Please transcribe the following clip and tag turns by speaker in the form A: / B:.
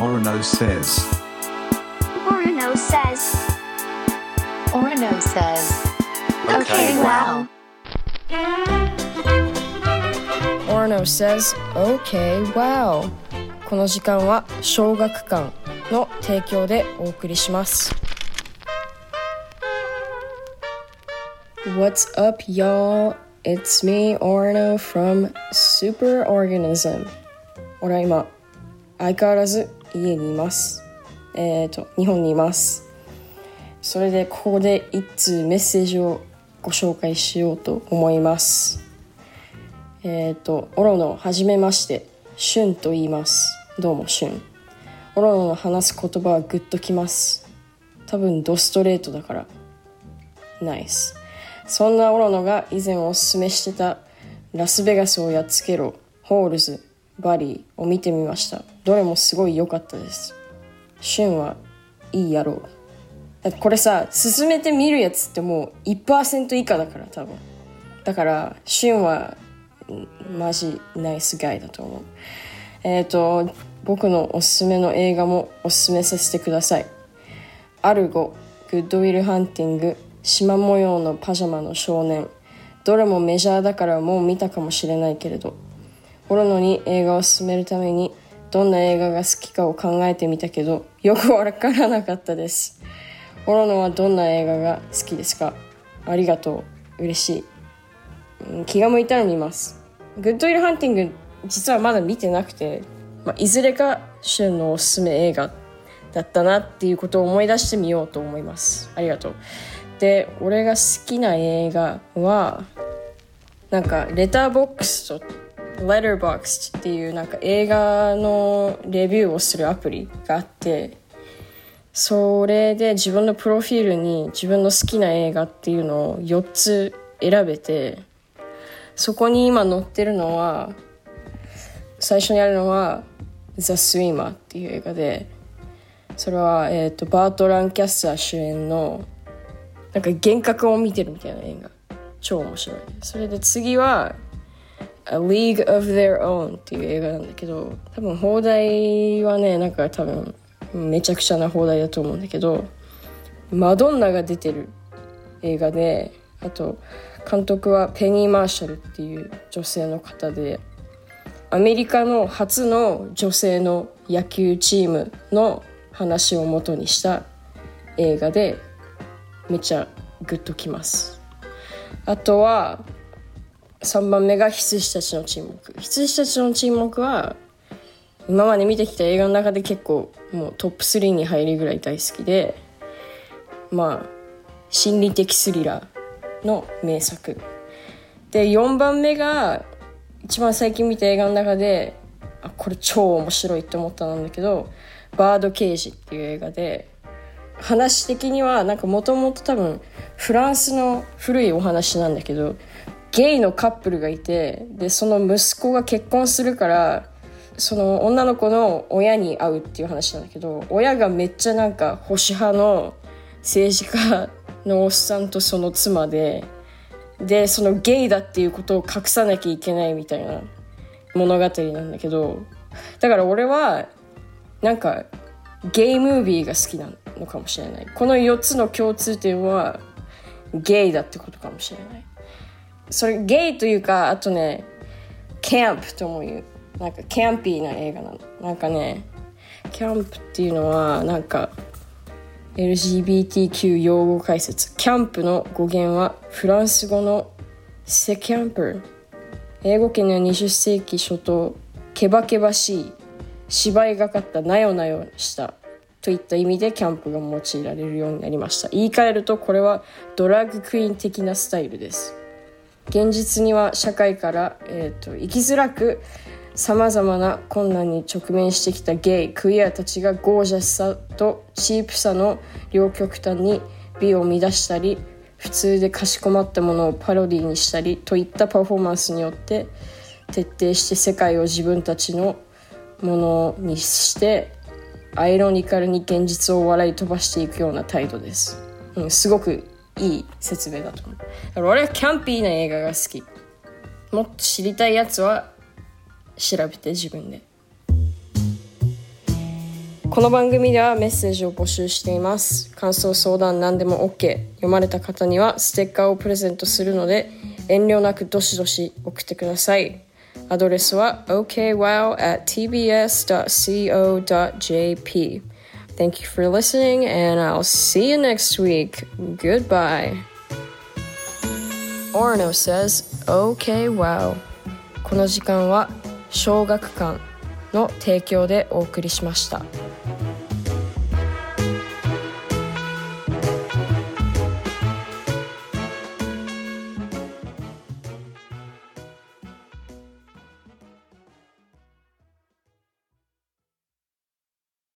A: Orono says.
B: Orono says.
C: Orono says.
B: Okay, wow.
D: Orno says, OK, wow. この時間は小学館の提供でお送りします。What's up, y'all? It's me, Orno from Super Organism. 俺は今、相変わらず家にいます。えっ、と、日本にいます。それでここで一通メッセージをご紹介しようと思います。えっ、と、オロノ、はじめまして、シュンと言います。どうも、シュン。オロノの話す言葉はグッときます。多分、ドストレートだから。ナイス。そんなオロノが以前おすすめしてた、ラスベガスをやっつけろ、ホールズ、バリーを見てみました。どれもすごい良かったです。シュンはいい野郎。だってこれさ、進めてみるやつってもう1%以下だから、多分。だから、シュンはマジナイスガイだと思う。えっ、と、僕のおすすめの映画もおすすめさせてください。アルゴ、グッドウィルハンティング、縞模様のパジャマの少年。どれもメジャーだからもう見たかもしれないけれど、ホロノに映画を勧めるためにどんな映画が好きかを考えてみたけど、よくわからなかったです。ホロノはどんな映画が好きですか？ありがとう。嬉しい。うん気が向いたら見ます。グッドウィルハンティング実はまだ見てなくて、まあ、いずれか旬のおすすめ映画だったなっていうことを思い出してみようと思います。ありがとう。で、俺が好きな映画は、なんか、レターボックスと、レターボックスっていうなんか映画のレビューをするアプリがあって、それで自分のプロフィールに自分の好きな映画っていうのを4つ選べて、そこに今載ってるのは、最初にあるのは、ザ・スイマーっていう映画で、それは、えっ、と、バート・ランキャスター主演の、なんか幻覚を見てるみたいな映画。超面白い。それで次は、A League of Their Own っていう映画なんだけど、多分放題はね、なんか多分、めちゃくちゃな放題だと思うんだけど、マドンナが出てる映画で、あと、監督はペニー・マーシャルっていう女性の方で、アメリカの初の女性の野球チームの話を元にした映画で、めちゃグッときます。あとは、3番目が羊たちの沈黙。羊たちの沈黙は、今まで見てきた映画の中で結構もうトップ3に入るぐらい大好きで、まあ、心理的スリラーの名作。で、4番目が、一番最近見た映画の中で、あ、これ超面白いって思ったんだけど、バードケージっていう映画で、話的にはなんかもともと多分フランスの古いお話なんだけどゲイのカップルがいてでその息子が結婚するからその女の子の親に会うっていう話なんだけど親がめっちゃなんか保守派の政治家のおっさんとその妻ででそのゲイだっていうことを隠さなきゃいけないみたいな物語なんだけどだから俺はなんかゲイムービーが好きなのかもしれない。この4つの共通点はゲイだってことかもしれない。それゲイというかあとねキャンプとも言う。なんかキャンピーな映画なの。なんかねキャンプっていうのはなんか LGBTQ 用語解説。キャンプの語源はフランス語のセキャンプ。英語圏の20世紀初頭ケバケバしい芝居がかったなよなよした。といった意味でキャンプが用いられるようになりました。言い換えるとこれはドラッグクイーン的なスタイルです。現実には社会から、えー、と生きづらくさまざまな困難に直面してきたゲイクイアたちがゴージャスさとチープさの両極端に美を乱したり普通でかしこまったものをパロディにしたりといったパフォーマンスによって徹底して世界を自分たちのものにしてアイロニカルに現実を笑い飛ばしていくような態度です、うん、すごくいい説明だと思う。だから俺はキャンピーな映画が好き。もっと知りたいやつは調べて自分で。この番組ではメッセージを募集しています。感想相談何でも OK 読まれた方にはステッカーをプレゼントするので遠慮なくどしどし送ってください。アドレスは okwow at tbs.co.jp Thank you for listening and I'll see you next week. Goodbye. Orno says, OK, wow. この時間は小学館の提供でお送りしました。